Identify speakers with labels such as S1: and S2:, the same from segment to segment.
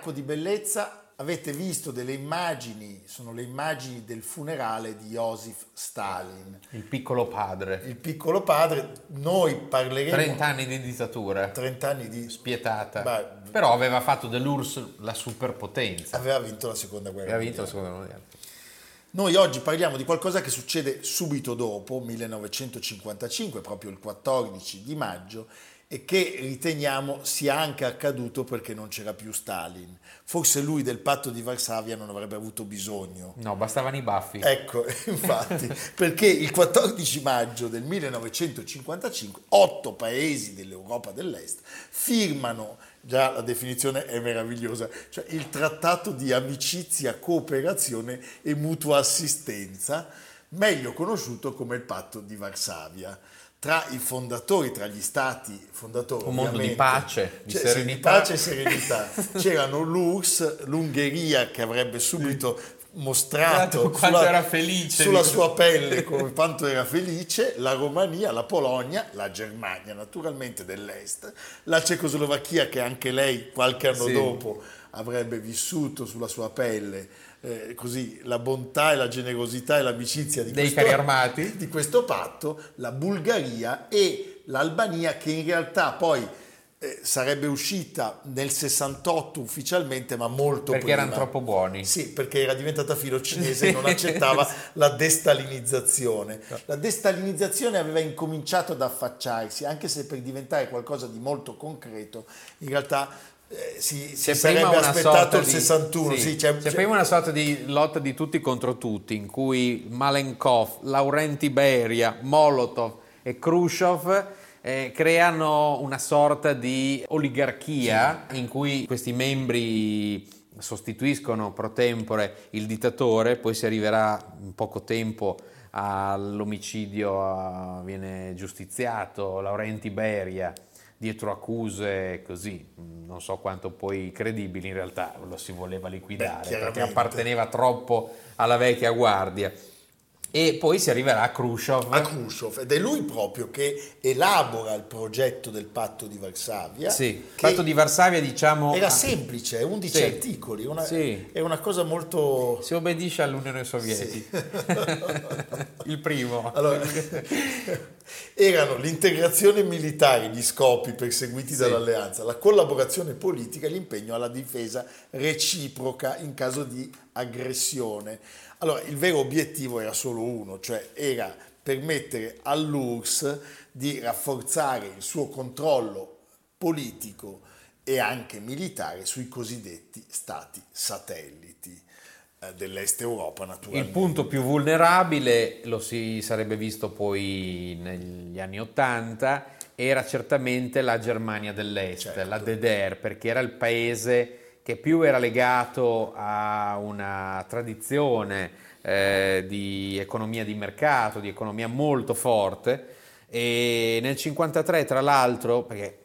S1: Almanacco di Bellezza, avete visto delle immagini, sono le immagini del funerale di Joseph Stalin.
S2: Il piccolo padre.
S1: Il piccolo padre, noi parleremo...
S2: 30 anni di dittatura.
S1: 30 anni di...
S2: Spietata. Beh, Però aveva fatto dell'URSS la superpotenza.
S1: Aveva vinto la seconda guerra
S2: aveva vinto la seconda guerra mondiale.
S1: Noi oggi parliamo di qualcosa che succede subito dopo, 1955, proprio il 14 di maggio, e che riteniamo sia anche accaduto perché non c'era più Stalin. Forse lui del patto di Varsavia non avrebbe avuto bisogno.
S2: No, bastavano i baffi.
S1: Ecco, infatti, perché il 14 maggio del 1955 otto paesi dell'Europa dell'Est firmano, già la definizione è meravigliosa, cioè il trattato di amicizia, cooperazione e mutua assistenza, meglio conosciuto come il patto di Varsavia tra i fondatori, tra gli stati fondatori.
S2: Un mondo di pace, di
S1: serenità. Di pace e serenità. C'erano l'URSS, l'Ungheria che avrebbe subito mostrato
S2: sulla,
S1: sulla sua pelle come quanto era felice, la Romania, la Polonia, la Germania naturalmente dell'Est, la Cecoslovacchia che anche lei qualche anno sì. dopo avrebbe vissuto sulla sua pelle eh, così, la bontà e la generosità e l'amicizia di
S2: questo,
S1: di questo patto, la Bulgaria e l'Albania che in realtà poi eh, sarebbe uscita nel 68 ufficialmente, ma molto
S2: perché
S1: prima.
S2: erano troppo buoni.
S1: Sì, perché era diventata filo cinese e non accettava la destalinizzazione. La destalinizzazione aveva incominciato ad affacciarsi, anche se per diventare qualcosa di molto concreto, in realtà eh, si, si sarebbe aspettato il 61.
S2: Di, sì, sì, c'è, c'è, c'è, prima una sorta di lotta di tutti contro tutti, in cui Malenkov, Laurenti Beria, Molotov e Khrushchev eh, creano una sorta di oligarchia sì. in cui questi membri sostituiscono pro tempore il dittatore, poi si arriverà in poco tempo all'omicidio, viene giustiziato Laurenti Beria dietro accuse così, non so quanto poi credibili in realtà lo si voleva liquidare Beh, perché apparteneva troppo alla vecchia guardia. E poi si arriverà a Khrushchev.
S1: A Khrushchev, ed è lui proprio che elabora il progetto del patto di Varsavia.
S2: Sì, il patto di Varsavia diciamo...
S1: Era semplice, 11 sì. articoli, una, sì. è una cosa molto...
S2: Si obbedisce all'Unione Sovietica. Sì. il primo.
S1: Allora, erano l'integrazione militare, gli scopi perseguiti dall'alleanza, la collaborazione politica e l'impegno alla difesa reciproca in caso di aggressione. Allora, il vero obiettivo era solo uno, cioè era permettere all'URSS di rafforzare il suo controllo politico e anche militare sui cosiddetti stati satelliti eh, dell'est Europa naturalmente.
S2: Il punto più vulnerabile, lo si sarebbe visto poi negli anni Ottanta, era certamente la Germania dell'Est, certo. la DDR, perché era il paese che più era legato a una tradizione eh, di economia di mercato, di economia molto forte. E nel 1953 tra l'altro, perché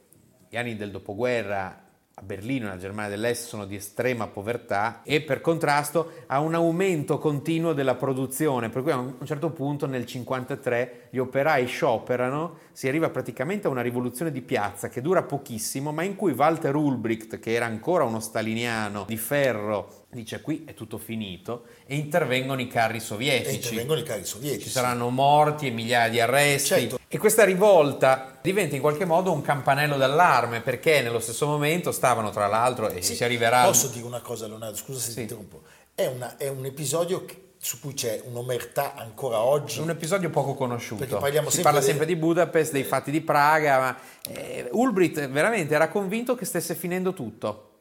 S2: gli anni del dopoguerra a Berlino e alla Germania dell'Est sono di estrema povertà e per contrasto a un aumento continuo della produzione, per cui a un certo punto nel 1953 gli operai scioperano, si arriva praticamente a una rivoluzione di piazza che dura pochissimo, ma in cui Walter Ulbricht, che era ancora uno staliniano di ferro, dice qui è tutto finito e intervengono i carri sovietici. E
S1: intervengono i carri sovietici.
S2: Ci saranno morti e migliaia di arresti.
S1: Certo.
S2: E questa rivolta diventa in qualche modo un campanello d'allarme perché nello stesso momento stavano tra l'altro e sì, si arriverà...
S1: Posso dire una cosa Leonardo, scusa se sì. ti interrompo. È, una, è un episodio che su cui c'è un'omertà ancora oggi.
S2: Un episodio poco conosciuto. Si
S1: sempre
S2: parla sempre di Budapest, dei fatti di Praga, ma eh, Ulbricht veramente era convinto che stesse finendo tutto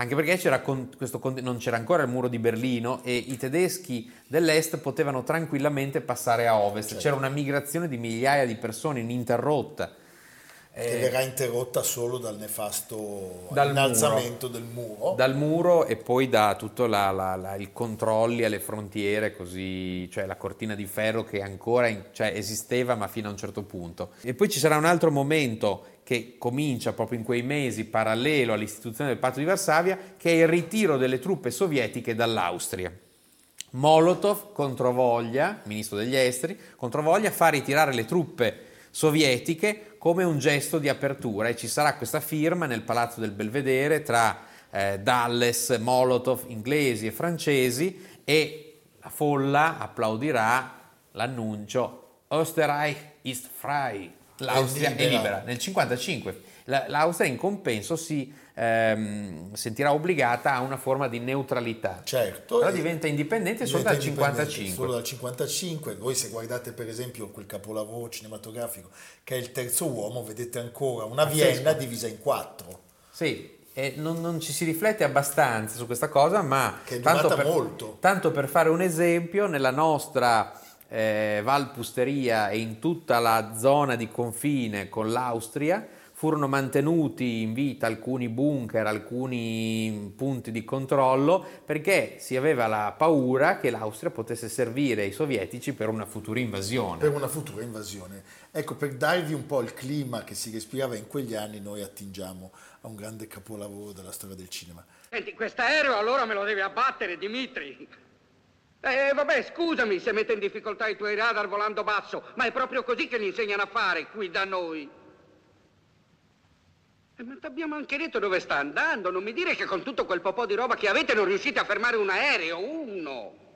S2: anche perché c'era questo, non c'era ancora il muro di Berlino e i tedeschi dell'est potevano tranquillamente passare a ovest, certo. c'era una migrazione di migliaia di persone ininterrotta
S1: che eh, verrà interrotta solo dal nefasto dal innalzamento muro, del muro.
S2: Dal muro e poi da tutto la, la, la, i controlli alle frontiere, così, cioè la cortina di ferro che ancora in, cioè esisteva ma fino a un certo punto. E poi ci sarà un altro momento che comincia proprio in quei mesi parallelo all'istituzione del patto di Varsavia, che è il ritiro delle truppe sovietiche dall'Austria. Molotov, controvoglia, ministro degli esteri, controvoglia, fa ritirare le truppe sovietiche come un gesto di apertura e ci sarà questa firma nel Palazzo del Belvedere tra eh, Dalles, Molotov, inglesi e francesi e la folla applaudirà l'annuncio Österreich ist frei, l'Austria è libera, nel 1955. L'Austria in compenso si ehm, sentirà obbligata a una forma di neutralità.
S1: Certo.
S2: Però diventa indipendente solo dal 55.
S1: Solo dal 55. Voi se guardate per esempio quel capolavoro cinematografico che è Il terzo uomo, vedete ancora una Vienna divisa in quattro.
S2: Sì, e non, non, ci si riflette abbastanza su questa cosa, ma tanto per, tanto per fare un esempio, nella nostra eh, Valpusteria e in tutta la zona di confine con l'Austria, furono mantenuti in vita alcuni bunker, alcuni punti di controllo, perché si aveva la paura che l'Austria potesse servire i sovietici per una futura invasione.
S1: Per una futura invasione. Ecco, per darvi un po' il clima che si respirava in quegli anni, noi attingiamo a un grande capolavoro della storia del cinema.
S3: Senti, quest'aereo allora me lo devi abbattere, Dimitri. Eh, vabbè, scusami se mette in difficoltà i tuoi radar volando basso, ma è proprio così che li insegnano a fare qui da noi. Eh, ma ti abbiamo anche detto dove sta andando. Non mi dire che con tutto quel po' di roba che avete non riuscite a fermare un aereo, uno.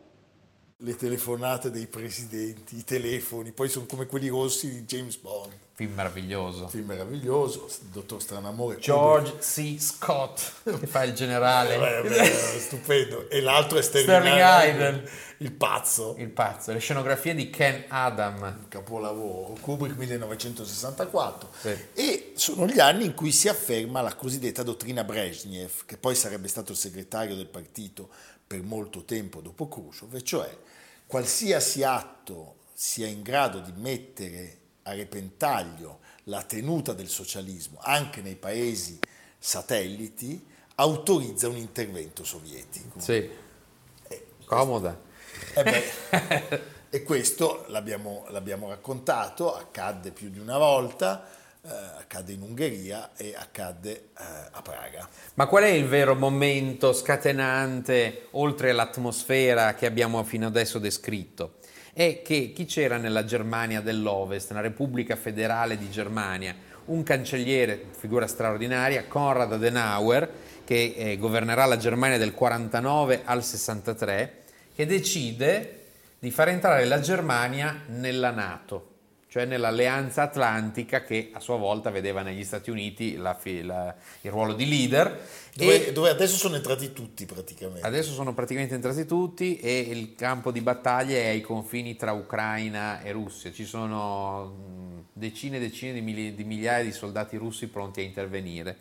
S1: Le telefonate dei presidenti, i telefoni, poi sono come quelli rossi di James Bond.
S2: Film meraviglioso.
S1: Film meraviglioso, il dottor Stranamore.
S2: George C. Scott, che fa il generale.
S1: beh, beh, stupendo. E l'altro è Sterling Hayden. Il pazzo.
S2: Il pazzo. Le scenografie di Ken Adam.
S1: Capolavoro. Kubrick 1964. Sì. E sono gli anni in cui si afferma la cosiddetta dottrina Brezhnev, che poi sarebbe stato il segretario del partito per molto tempo dopo Khrushchev, cioè qualsiasi atto sia in grado di mettere a repentaglio la tenuta del socialismo anche nei paesi satelliti, autorizza un intervento sovietico.
S2: Sì, eh, comoda.
S1: E, eh e questo l'abbiamo, l'abbiamo, raccontato, accadde più di una volta, eh, accadde in Ungheria e accadde eh, a Praga.
S2: Ma qual è il vero momento scatenante, oltre all'atmosfera che abbiamo fino adesso descritto? è che chi c'era nella Germania dell'Ovest, nella Repubblica Federale di Germania, un cancelliere, figura straordinaria, Konrad Adenauer, che eh, governerà la Germania dal 49 al 63, che decide di far entrare la Germania nella Nato cioè nell'alleanza atlantica che a sua volta vedeva negli Stati Uniti la, la, il ruolo di leader.
S1: Dove, dove, adesso sono entrati tutti praticamente.
S2: Adesso sono praticamente entrati tutti e il campo di battaglia è ai confini tra Ucraina e Russia. Ci sono decine e decine di, miglia, di, migliaia di soldati russi pronti a intervenire.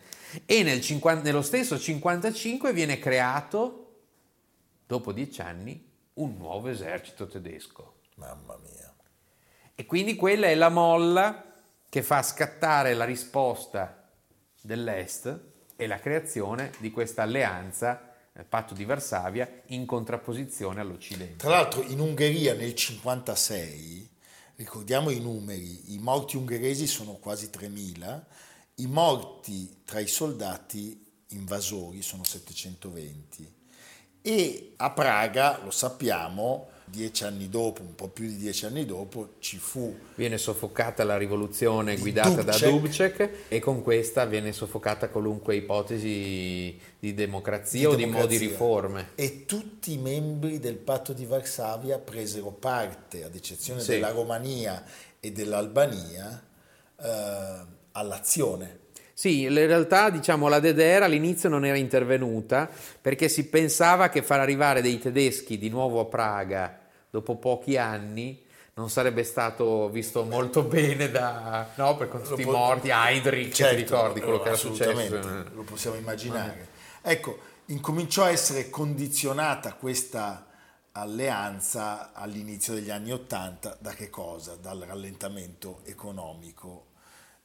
S2: E nel 50, nello stesso 55 viene creato, dopo dieci anni, un nuovo esercito tedesco.
S1: Mamma mia.
S2: E quindi quella è la molla che fa scattare la risposta dell'Est e la creazione di questa alleanza il patto di Varsavia in contrapposizione all'Occidente.
S1: Tra l'altro in Ungheria nel 1956, ricordiamo i numeri, i morti ungheresi sono quasi 3.000, i morti tra i soldati invasori sono 720 e a Praga, lo sappiamo, dieci anni dopo, un po' più di dieci anni dopo, ci fu...
S2: Viene soffocata la rivoluzione guidata Dubček. da Dubček e con questa viene soffocata qualunque ipotesi di democrazia, di o democrazia. di modi riforme.
S1: E tutti i membri del patto di Varsavia presero parte, ad eccezione sì. della Romania e dell'Albania, eh, all'azione.
S2: Sì, in realtà diciamo la DDR all'inizio non era intervenuta perché si pensava che far arrivare dei tedeschi di nuovo a Praga dopo pochi anni non sarebbe stato visto molto bene da no, per tutti i morti, Heydrich, certo, ti ricordi quello che era successo?
S1: Lo possiamo immaginare. Ecco, incominciò a essere condizionata questa alleanza all'inizio degli anni Ottanta da che cosa? Dal rallentamento economico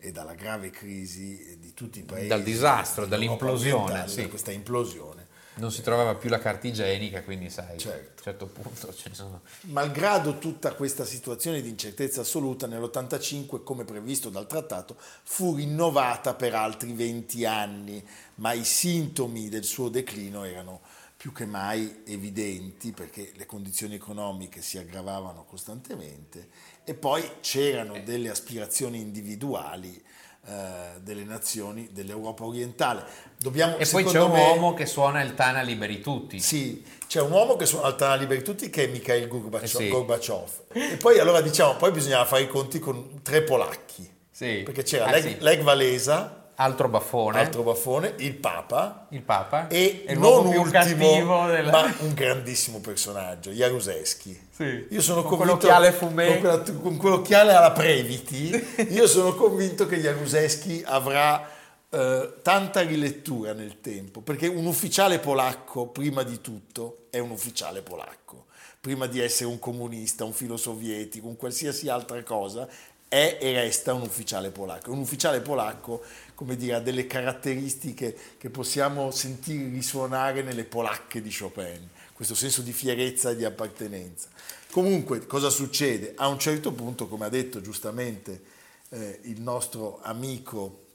S1: e dalla grave crisi di tutti i paesi.
S2: Dal disastro, dall'implosione.
S1: Sì. Da questa implosione.
S2: Non si trovava più la carta igienica, quindi sai, certo. a un certo, certo punto ci sono...
S1: Malgrado tutta questa situazione di incertezza assoluta, nell'85, come previsto dal trattato, fu rinnovata per altri 20 anni, ma i sintomi del suo declino erano più che mai evidenti perché le condizioni economiche si aggravavano costantemente e poi c'erano delle aspirazioni individuali eh, delle nazioni dell'Europa orientale.
S2: Dobbiamo, e poi c'è un me, uomo che suona il Tana Liberi Tutti.
S1: Sì, c'è un uomo che suona il Tana Liberi Tutti che è Mikhail Gorbaciov. Eh sì. Gorbaciov. E poi allora diciamo, poi bisognava fare i conti con tre polacchi. Sì. Perché c'era ah, Leg, sì. Leg Walesa,
S2: Altro baffone.
S1: Altro baffone, il Papa.
S2: Il Papa.
S1: E non ultimo, della... ma un grandissimo personaggio, Jaruzelski.
S2: Sì,
S1: io sono
S2: con convinto, quell'occhiale fumé.
S1: Con, quella, con quell'occhiale alla Previti, io sono convinto che Jaruzelski avrà eh, tanta rilettura nel tempo, perché un ufficiale polacco, prima di tutto, è un ufficiale polacco. Prima di essere un comunista, un filo sovietico, un qualsiasi altra cosa, è e resta un ufficiale polacco. Un ufficiale polacco, come dire, ha delle caratteristiche che possiamo sentire risuonare nelle polacche di Chopin, questo senso di fierezza e di appartenenza. Comunque, cosa succede? A un certo punto, come ha detto giustamente eh, il nostro amico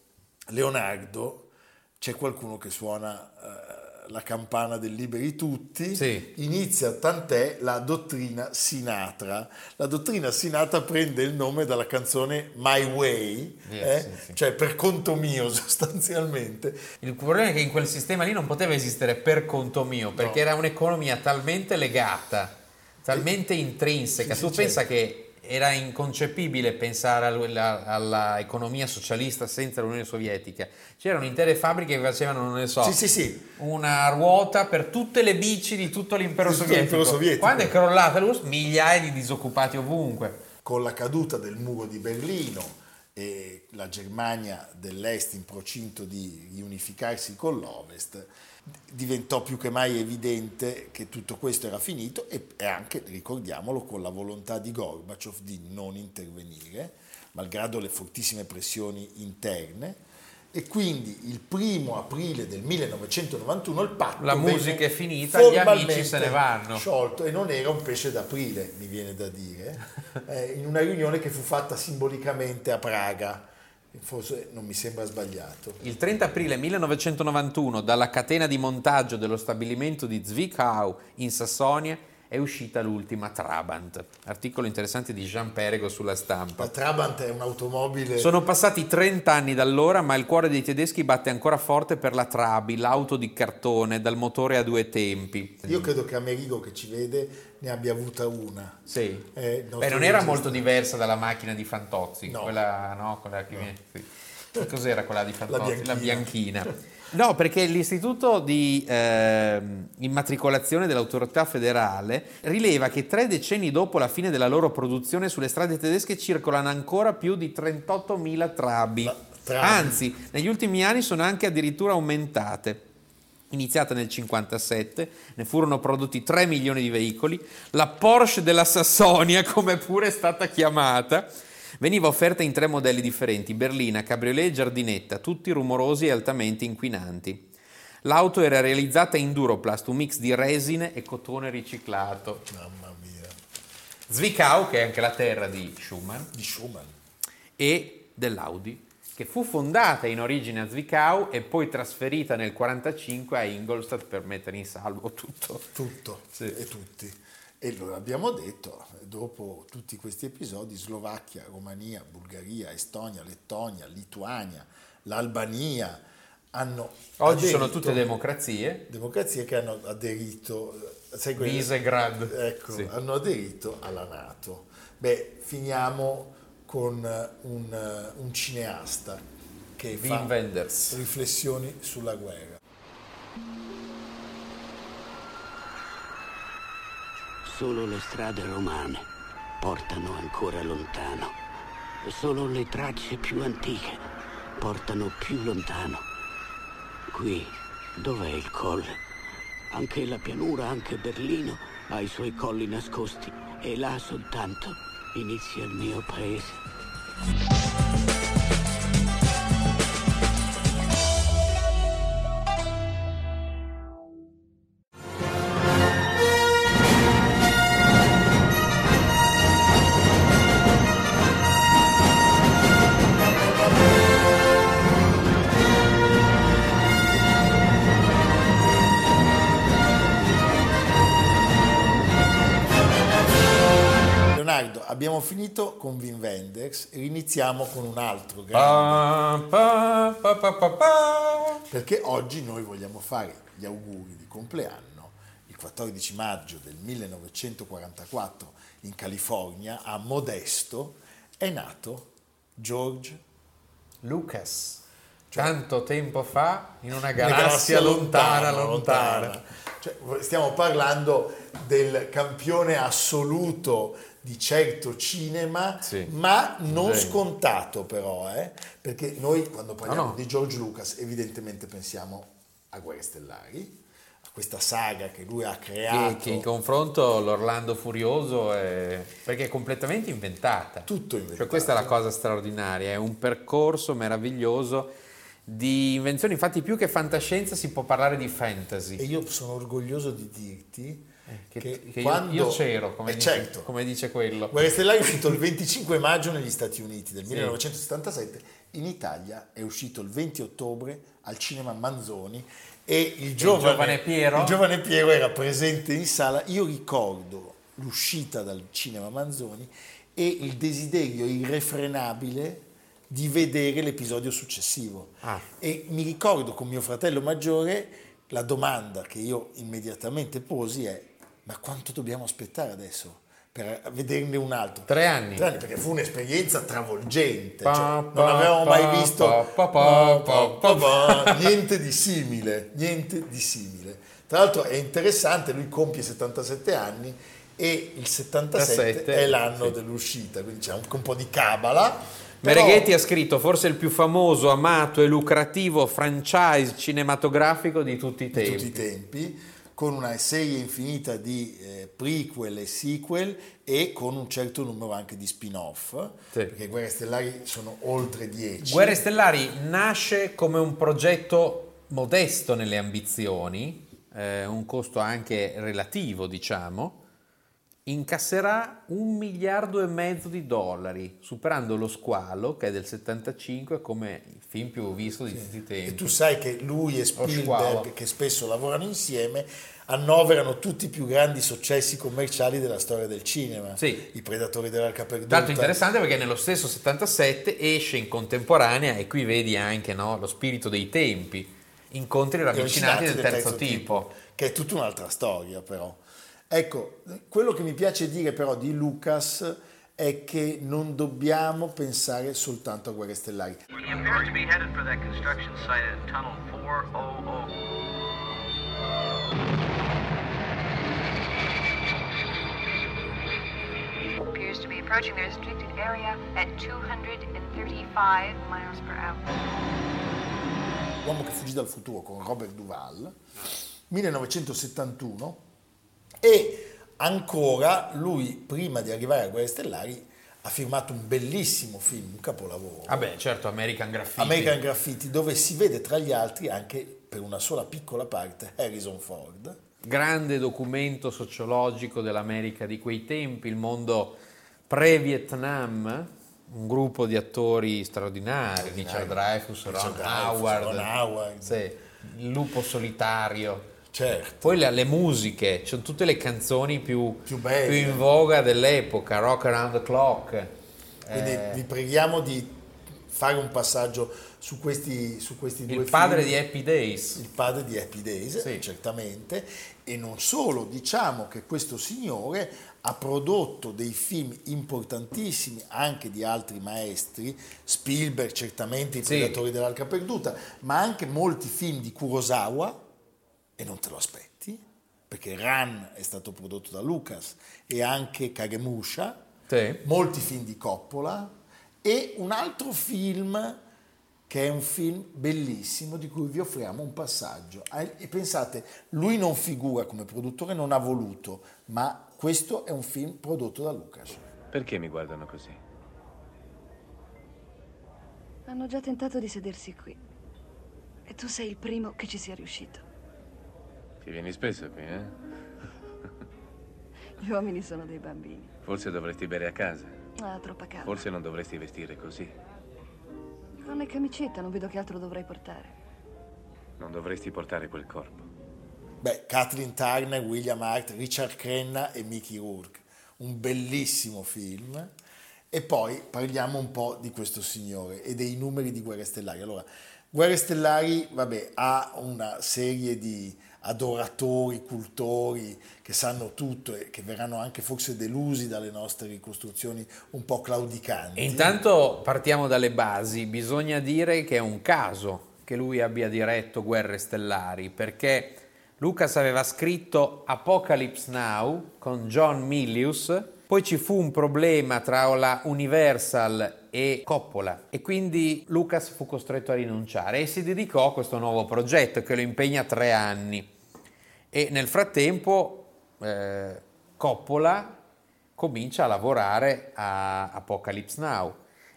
S1: Leonardo, c'è qualcuno che suona eh, la campana del liberi tutti, sì. inizia tant'è la dottrina Sinatra. La dottrina Sinatra prende il nome dalla canzone My Way, yes, eh? sì, sì. cioè per conto mio sostanzialmente.
S2: Il problema è che in quel sistema lì non poteva esistere per conto mio, perché no. era un'economia talmente legata, talmente intrinseca. tu pensa certo. che era inconcepibile pensare all'economia socialista senza l'Unione Sovietica. C'erano intere fabbriche che facevano, non ne so,
S1: sì, sì, sì.
S2: una ruota per tutte le bici di tutto l'impero,
S1: tutto
S2: sovietico.
S1: l'impero sovietico.
S2: Quando è crollata l'URSS, migliaia di disoccupati ovunque.
S1: Con la caduta del muro di Berlino e la Germania dell'Est in procinto di riunificarsi con l'Ovest, diventò più che mai evidente che tutto questo era finito e, anche, ricordiamolo, con la volontà di Gorbaciov di non intervenire, malgrado le fortissime pressioni interne. E quindi il primo aprile del 1991 il patto
S2: la musica è finita, gli amici se ne vanno.
S1: Sciolto e non era un pesce d'aprile, mi viene da dire, eh, in una riunione che fu fatta simbolicamente a Praga Forse non mi sembra sbagliato.
S2: Il 30 aprile 1991 dalla catena di montaggio dello stabilimento di Zwickau in Sassonia è uscita l'ultima Trabant. Articolo interessante di Jean Perego sulla stampa.
S1: La Trabant è un'automobile.
S2: Sono passati 30 anni da allora, ma il cuore dei tedeschi batte ancora forte per la Trabi, l'auto di cartone dal motore a due tempi.
S1: Io credo che Amerigo che ci vede ne abbia avuta una.
S2: Sì. Eh, Beh, non era molto diversa dalla macchina di Fantozzi, no. quella, no, quella che no. Viene... Cos'era quella di Fantozzi? La bianchina. La bianchina. No, perché l'Istituto di eh, Immatricolazione dell'Autorità Federale rileva che tre decenni dopo la fine della loro produzione sulle strade tedesche circolano ancora più di 38.000 trabi. trabi. Anzi, negli ultimi anni sono anche addirittura aumentate. Iniziata nel 1957, ne furono prodotti 3 milioni di veicoli. La Porsche della Sassonia, come pure è stata chiamata, Veniva offerta in tre modelli differenti, berlina, cabriolet e giardinetta, tutti rumorosi e altamente inquinanti. L'auto era realizzata in Duroplast, un mix di resine e cotone riciclato.
S1: Mamma mia.
S2: Zwickau, che è anche la terra di Schumann.
S1: Di Schumann.
S2: E dell'Audi, che fu fondata in origine a Zwickau e poi trasferita nel 1945 a Ingolstadt per mettere in salvo tutto.
S1: Tutto sì. e tutti. E lo abbiamo detto, dopo tutti questi episodi, Slovacchia, Romania, Bulgaria, Estonia, Lettonia, Lituania, l'Albania hanno...
S2: Oggi aderito, sono tutte democrazie.
S1: Democrazie che hanno aderito...
S2: Sai, Visegrad.
S1: Ecco, sì. hanno aderito alla Nato. Beh, finiamo con un, un cineasta che
S2: Wim
S1: fa
S2: Wenders.
S1: riflessioni sulla guerra.
S4: Solo le strade romane portano ancora lontano. Solo le tracce più antiche portano più lontano. Qui, dov'è il colle? Anche la pianura, anche Berlino ha i suoi colli nascosti e là soltanto inizia il mio paese.
S1: Finito con Wim Wenders e iniziamo con un altro grande.
S2: Pa, pa, pa.
S1: Perché oggi noi vogliamo fare gli auguri di compleanno. Il 14 maggio del 1944 in California, a Modesto, è nato George
S2: Lucas. Tanto tempo fa, in una
S1: una
S2: galassia lontana, lontana.
S1: Cioè, stiamo parlando del campione assoluto di certo cinema,
S2: Sì.
S1: ma non
S2: Sì.
S1: scontato però, eh? perché noi quando parliamo
S2: No, no.
S1: di George Lucas evidentemente pensiamo a Guerre Stellari, a questa saga che lui ha
S2: Che,
S1: creato,
S2: che in confronto l'Orlando Furioso è perché è completamente inventata.
S1: tutto inventato.
S2: Cioè, questa è la cosa straordinaria, è un percorso meraviglioso di invenzioni, infatti più che fantascienza si può parlare di fantasy.
S1: E io sono orgoglioso di dirti
S2: Che,
S1: che,
S2: che io-
S1: quando...
S2: io, c'ero, come,
S1: Eh,
S2: dice,
S1: certo.
S2: come dice quello.
S1: Guerre Stellari è uscito il 25 maggio negli Stati Uniti del 1977, in Italia è uscito il 20 ottobre al cinema Manzoni e il giovane,
S2: giovane Piero?
S1: il giovane Piero era presente in sala. Io ricordo l'uscita dal cinema Manzoni e il desiderio irrefrenabile di vedere l'episodio successivo.
S2: Ah.
S1: E mi ricordo con mio fratello maggiore la domanda che io immediatamente posi è ma quanto dobbiamo aspettare adesso per vederne un altro?
S2: Tre anni.
S1: Tre anni, perché fu un'esperienza travolgente,
S2: Pa,
S1: cioè, non
S2: pa,
S1: avevamo
S2: pa,
S1: mai visto
S2: pa,
S1: niente di simile, niente di simile. Tra l'altro è interessante, lui compie 77 anni e il 77
S2: 77,
S1: è l'anno
S2: sì.
S1: dell'uscita, quindi c'è anche un po' di cabala. Però-
S2: Mereghetti ha scritto forse il più famoso, amato e lucrativo franchise cinematografico di tutti i
S1: di
S2: tempi.
S1: tutti i tempi, con una serie infinita di eh, prequel e sequel e con un certo numero anche di spin-off,
S2: Sì.
S1: perché Guerre Stellari sono oltre 10.
S2: Guerre Stellari nasce come un progetto modesto nelle ambizioni, eh, un costo anche relativo, diciamo. Incasserà un miliardo e mezzo di dollari, superando lo squalo, che è del 75, come il film più visto di tutti i
S1: E
S2: tempi.
S1: tu sai che lui e. Spielberg, che spesso lavorano insieme, annoverano tutti i più grandi successi commerciali della storia del cinema.
S2: Sì.
S1: I Predatori dell'Arca Perduta.
S2: Tanto interessante perché nello stesso 77 esce in contemporanea e qui vedi anche no, lo spirito dei tempi, incontri
S1: e
S2: ravvicinati del terzo, tipo.
S1: Che è tutta un'altra storia però. Ecco, quello che mi piace dire però di Lucas è che non dobbiamo pensare soltanto a Guerre Stellari.
S5: He appears to be headed for that construction site at Tunnel 400.
S6: appears to be approaching the restricted area at 235 miles per hour.
S1: L'uomo che fuggì dal futuro con Robert Duval, 1971, e ancora lui, prima di arrivare a Guerre Stellari, ha firmato un bellissimo film, un capolavoro,
S2: Vabbè, certo, American Graffiti.
S1: American Graffiti, dove si vede tra gli altri anche, per una sola piccola parte, Harrison Ford.
S2: grande documento sociologico dell'America di quei tempi, il mondo pre-Vietnam, un gruppo di attori straordinari, Richard Dreyfuss, Ron
S1: Richard
S2: Howard,
S1: Ron Howard.
S2: sì, il lupo solitario.
S1: Certo.
S2: Poi le, le musiche, sono tutte le canzoni più,
S1: Più belle.
S2: più in voga dell'epoca, Rock Around the Clock.
S1: Quindi
S2: eh,
S1: vi preghiamo di fare un passaggio su questi, su questi due
S2: il padre
S1: film.
S2: di Happy Days.
S1: il padre di Happy Days,
S2: Sì.
S1: certamente, e non solo, diciamo che questo signore ha prodotto dei film importantissimi anche di altri maestri, Spielberg certamente, I
S2: Sì.
S1: Predatori dell'Arca Perduta, ma anche molti film di Kurosawa, e non te lo aspetti, perché Ran è stato prodotto da Lucas, e anche Kagemusha,
S2: Sì.
S1: molti film di Coppola, e un altro film che è un film bellissimo di cui vi offriamo un passaggio. E pensate, lui non figura come produttore, non ha voluto, ma questo è un film prodotto da Lucas.
S7: Perché mi guardano così?
S8: Hanno già tentato di sedersi qui. E tu sei il primo che ci sia riuscito.
S7: Ti vieni spesso qui, eh?
S8: Gli uomini sono dei bambini.
S7: Forse dovresti bere a casa.
S8: Ah, troppa calma.
S7: Forse non dovresti vestire così.
S8: Non è camicetta, non vedo che altro dovrei portare.
S7: Non dovresti portare quel corpo.
S1: Beh, Kathleen Turner, William Hart, Richard Crenna e Mickey Rourke. Un bellissimo film. E poi parliamo un po' di questo signore e dei numeri di Guerre Stellari. Allora, Guerre Stellari, vabbè, ha una serie di adoratori, cultori che sanno tutto e che verranno anche forse delusi dalle nostre ricostruzioni un po' claudicanti.
S2: Intanto partiamo dalle basi, bisogna dire che è un caso che lui abbia diretto Guerre Stellari perché Lucas aveva scritto Apocalypse Now con John Milius, poi ci fu un problema tra la Universal e Coppola e quindi Lucas fu costretto a rinunciare e si dedicò a questo nuovo progetto che lo impegna tre anni. E nel frattempo eh, Coppola comincia a lavorare a Apocalypse Now.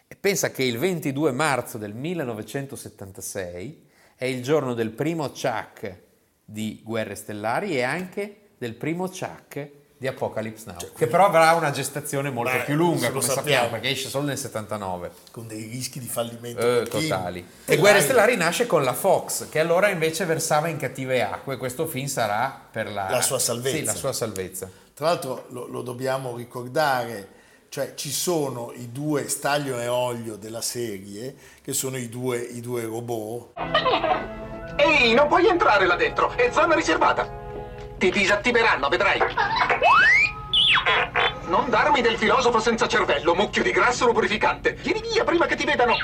S2: E pensa che il 22 marzo del 1976 è il giorno del primo Chuck di Guerre Stellari e anche del primo Chuck di Apocalypse Now, cioè, che però avrà una gestazione molto
S1: beh,
S2: più lunga, come
S1: sappiamo,
S2: sappiamo, perché esce solo nel 79.
S1: Con dei rischi di fallimento
S2: eh, totali. E Guerre Stellari nasce con la Fox, che allora invece versava in cattive acque. Questo film sarà per la,
S1: la sua salvezza.
S2: Sì, la sua salvezza.
S1: Tra l'altro lo, lo dobbiamo ricordare, cioè ci sono i due Staglio e Olio della serie, che sono i due, i due robot.
S9: Ehi, non puoi entrare là dentro, è zona riservata. Ti disattiveranno, vedrai. Non darmi del filosofo senza cervello, mucchio di grasso lubrificante. Vieni via prima che ti vedano.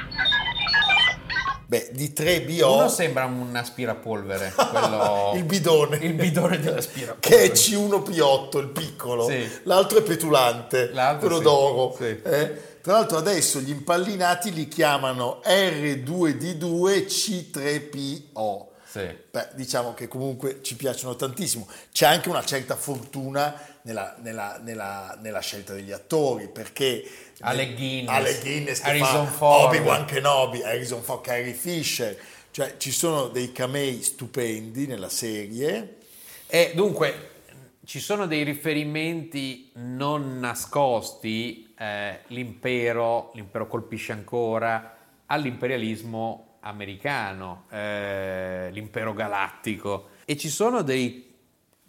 S1: Beh, di 3BO...
S2: Uno sembra un aspirapolvere, quello...
S1: il bidone.
S2: Il bidone dell'aspirapolvere.
S1: Che è C1P8, il piccolo.
S2: Sì.
S1: L'altro è petulante,
S2: L'altro
S1: quello
S2: sì.
S1: d'oro.
S2: Sì.
S1: Eh? Tra l'altro adesso gli impallinati li chiamano R2D2C3PO.
S2: Sì.
S1: Beh, diciamo che comunque ci piacciono tantissimo. C'è anche una certa fortuna nella, nella- nella- nella scelta degli attori, perché
S2: Alec Guinness,
S1: Alec Guinness
S2: Harrison Ford.
S1: Obi-Wan Kenobi, Harrison Ford, Carrie Fisher, cioè ci sono dei camei stupendi nella serie.
S2: E dunque ci sono dei riferimenti non nascosti, eh, l'impero, l'impero colpisce ancora all'imperialismo americano, eh, l'impero galattico e ci sono dei,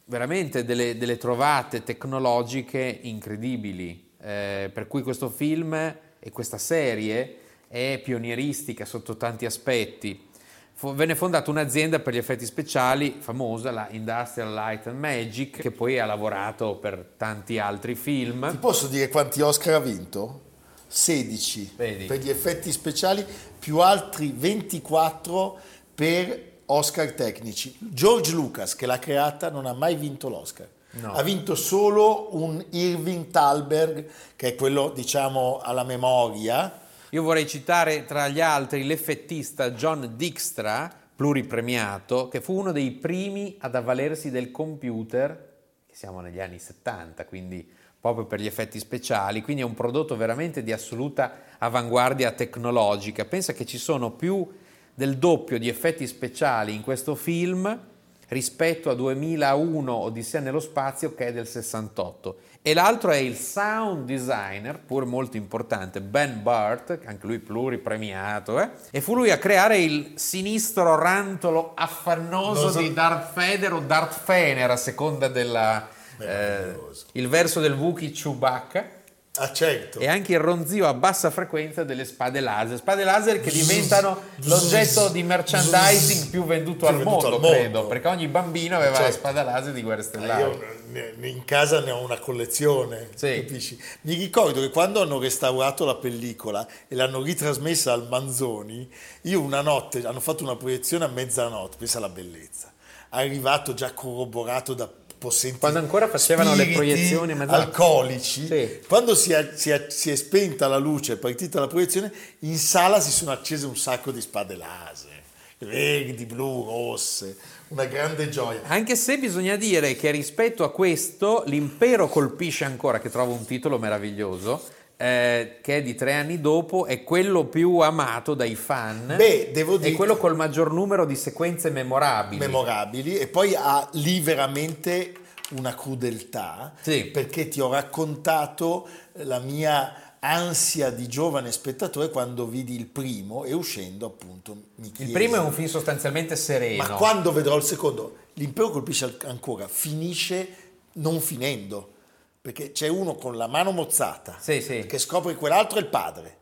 S2: veramente delle, delle trovate tecnologiche incredibili, eh, per cui questo film e questa serie è pionieristica sotto tanti aspetti. Fu- venne fondata un'azienda per gli effetti speciali famosa, la Industrial Light and Magic, che poi ha lavorato per tanti altri film.
S1: Ti posso dire quanti Oscar ha vinto? 16
S2: Vedi.
S1: per gli effetti speciali, più altri 24 per Oscar tecnici. George Lucas, che l'ha creata, non ha mai vinto l'Oscar.
S2: No.
S1: Ha vinto solo un Irving Thalberg, che è quello, diciamo, alla memoria.
S2: Io vorrei citare tra gli altri l'effettista John Dijkstra, pluripremiato, che fu uno dei primi ad avvalersi del computer, che siamo negli anni 70, quindi proprio per gli effetti speciali, quindi è un prodotto veramente di assoluta avanguardia tecnologica. Pensa che ci sono più del doppio di effetti speciali in questo film rispetto a 2001 Odissea nello spazio che è del 68 e l'altro è il sound designer, pur molto importante, Ben Burt, che anche lui pluripremiato, eh? e fu lui a creare il sinistro rantolo affannoso
S1: so-
S2: di Darth Vader o Darth Fener a seconda della... eh, il verso del Wookiee Chewbacca
S1: Ah, certo.
S2: e anche il ronzio a bassa frequenza delle spade laser, spade laser che diventano l'oggetto di merchandising più venduto,
S1: Più
S2: al,
S1: venduto
S2: mondo,
S1: al mondo.
S2: credo, perché ogni bambino aveva la
S1: Certo.
S2: spada laser di Guerre
S1: Ah,
S2: Stellari.
S1: Io ne- in casa ne ho una collezione,
S2: Sì.
S1: capisci? Mi ricordo che quando hanno restaurato la pellicola e l'hanno ritrasmessa al Manzoni, io una notte, hanno fatto una proiezione a mezzanotte, pensa alla bellezza, arrivato già corroborato da possenti
S2: Quando ancora facevano le proiezioni
S1: alcolici,
S2: Sì.
S1: quando si è, si è- si è spenta la luce, è partita la proiezione, in sala si sono accese un sacco di spade laser, verdi, blu, rosse, una grande gioia.
S2: Anche se bisogna dire che rispetto a questo l'impero colpisce ancora, che trovo un titolo meraviglioso, eh, che è di tre anni dopo, è quello più amato dai fan.
S1: Beh, devo
S2: È
S1: dire-
S2: quello col maggior numero di sequenze memorabili.
S1: memorabili e poi ha lì veramente una crudeltà
S2: Sì.
S1: perché ti ho raccontato la mia ansia di giovane spettatore quando vidi il primo e uscendo appunto mi
S2: Il
S1: chiesi
S2: primo è un film sostanzialmente sereno.
S1: ma quando vedrò il secondo l'impero colpisce ancora finisce non finendo perché c'è uno con la mano mozzata
S2: Sì, sì.
S1: che scopre che quell'altro è il padre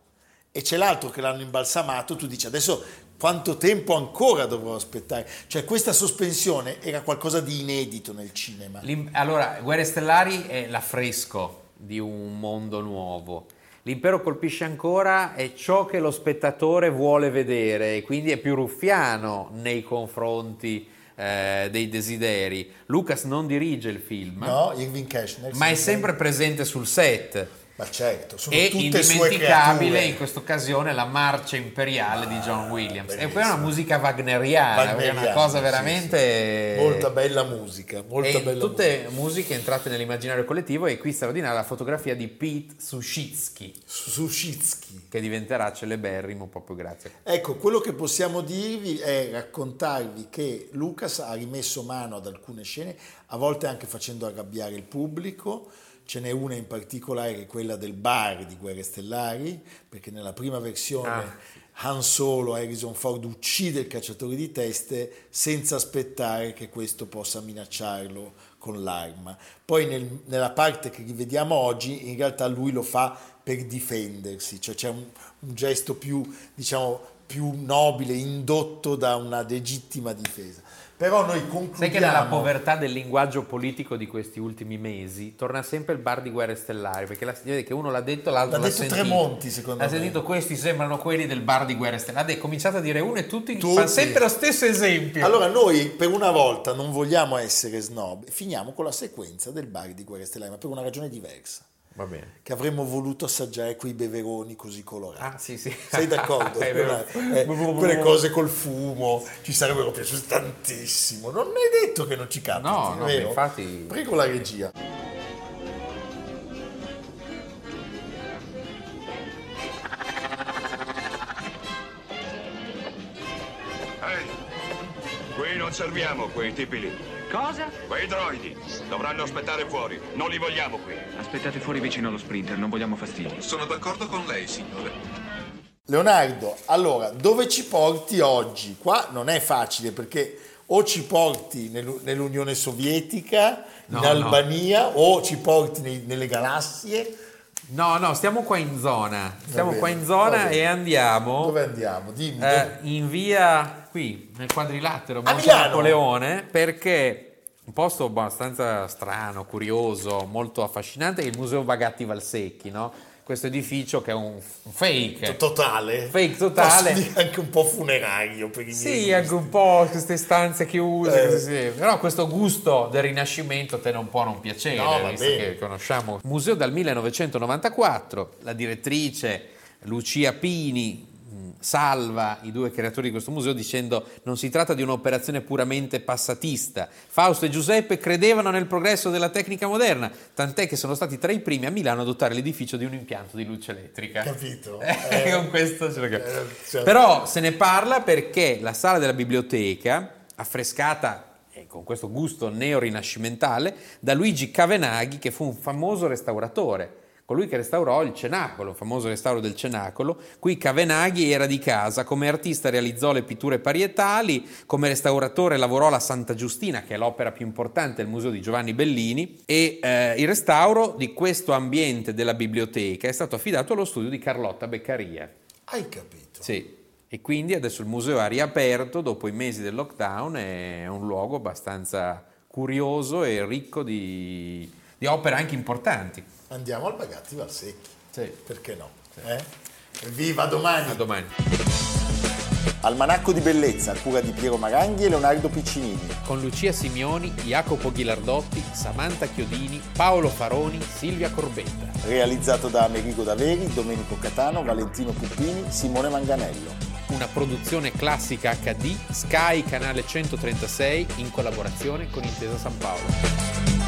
S1: e c'è l'altro che l'hanno imbalsamato, tu dici adesso quanto tempo ancora dovrò aspettare? Cioè questa sospensione era qualcosa di inedito nel cinema.
S2: L'im- Allora, Guerre Stellari è l'affresco di un mondo nuovo. L'impero colpisce ancora è ciò che lo spettatore vuole vedere e quindi è più ruffiano nei confronti eh, dei desideri. Lucas non dirige il film,
S1: No, Irving Cashner.
S2: ma è sempre presente sul set.
S1: Ma certo, sono
S2: E
S1: tutte
S2: indimenticabile in questa occasione la marcia imperiale di John Williams. E poi è una
S1: bellissimo.
S2: musica wagneriana, è una
S1: Wagneriana,
S2: cosa
S1: sì,
S2: veramente...
S1: sì. Molta bella musica, molta
S2: E
S1: bella
S2: tutte musiche entrate nell'immaginario collettivo e qui straordinaria la fotografia di Pete Sushitsky
S1: musica. Sushitsky.
S2: che diventerà celeberrimo proprio grazie
S1: Ecco, quello che possiamo dirvi è raccontarvi che Lucas ha rimesso mano ad alcune scene, a volte anche facendo arrabbiare il pubblico. Ce n'è una in particolare che è quella del bar di Guerre Stellari, perché nella prima versione
S2: Ah.
S1: Han Solo, Harrison Ford uccide il cacciatore di teste senza aspettare che questo possa minacciarlo con l'arma. Poi nel- nella parte che rivediamo oggi in realtà lui lo fa per difendersi, cioè c'è un, un gesto più, diciamo, più nobile, indotto da una legittima difesa. Però noi concludiamo...
S2: Sai che nella povertà del linguaggio politico di questi ultimi mesi torna sempre il bar di Guerre Stellari, perché la, vede che uno l'ha detto, l'altro
S1: L'ha
S2: l'ha,
S1: detto
S2: sentito.
S1: Tremonti, secondo
S2: ha
S1: me.
S2: sentito questi sembrano quelli del bar di Guerre Stellari. Ha cominciato a dire uno e tutti,
S1: Tutti.
S2: fanno sempre lo stesso esempio.
S1: Allora noi per una volta non vogliamo essere snob, finiamo con la sequenza del bar di Guerre Stellari, ma per una ragione diversa.
S2: Va bene.
S1: che avremmo voluto assaggiare quei beveroni così colorati.
S2: Ah, sì, sì.
S1: Sei d'accordo?
S2: Vero.
S1: Eh, quelle cose col fumo ci sarebbero piaciute tantissimo. Non è detto che non ci capiti,
S2: No, no, infatti-
S1: Prego la regia.
S10: Serviamo quei tipi lì.
S5: Cosa?
S10: Quei droidi dovranno aspettare fuori. Non li vogliamo qui.
S5: Aspettate fuori vicino allo sprinter, non vogliamo fastidio.
S10: Sono d'accordo con lei, signore.
S1: Leonardo, allora, dove ci porti oggi? Qua non è facile perché o ci porti nell'U- nell'Unione Sovietica,
S2: No,
S1: in
S2: no.
S1: Albania, o ci porti nei- nelle galassie.
S2: No, no, stiamo qua in zona. Stiamo
S1: bene,
S2: qua in zona e andiamo
S1: Dove andiamo? Dimmi.
S2: eh, in via qui, nel quadrilatero, Monte? Napoleone, perché un posto abbastanza strano, curioso, molto affascinante è il Museo Bagatti Valsecchi, no? Questo edificio che è un un fake.
S1: Totale?
S2: Fake totale.
S1: Anche un po' funerario per i miei
S2: Sì, anche un po' queste stanze chiuse,
S1: Eh.
S2: così, sì. però questo gusto del Rinascimento te non può non piacere,
S1: No,
S2: visto
S1: bene.
S2: che conosciamo. Museo dal 1994, la direttrice Lucia Pini salva i due creatori di questo museo dicendo non si tratta di un'operazione puramente passatista. Fausto e Giuseppe credevano nel progresso della tecnica moderna, tant'è che sono stati tra i primi a Milano ad adottare l'edificio di un impianto di luce elettrica.
S1: Capito?
S2: Eh,
S1: Eh,
S2: con questo ce l'ho capito.
S1: eh, certo.
S2: Però se ne parla perché la sala della biblioteca, affrescata eh, con questo gusto neo-rinascimentale, da Luigi Cavenaghi, che fu un famoso restauratore. Colui che restaurò il Cenacolo, il famoso restauro del Cenacolo. Qui Cavenaghi era di casa, come artista realizzò le pitture parietali, come restauratore lavorò la Santa Giustina, che è l'opera più importante del museo di Giovanni Bellini, e eh, il restauro di questo ambiente della biblioteca è stato affidato allo studio di Carlotta Beccaria.
S1: Hai capito?
S2: Sì, e quindi adesso il museo ha riaperto dopo i mesi del lockdown, è un luogo abbastanza curioso e ricco di, di opere anche importanti.
S1: Andiamo al Bagatti Valsecchi.
S2: Sì.
S1: Perché no? Eh? Viva domani!
S2: A domani.
S1: Almanacco di bellezza a cura di Piero Maranghi e Leonardo Piccinini.
S2: Con Lucia Simioni, Jacopo Ghilardotti, Samantha Chiodini, Paolo Faroni, Silvia Corbetta.
S1: Realizzato da Amerigo Daveri, Domenico Catano, Valentino Puppini, Simone Manganello.
S2: Una produzione classica HD, Sky Canale 136 in collaborazione con Intesa San Paolo.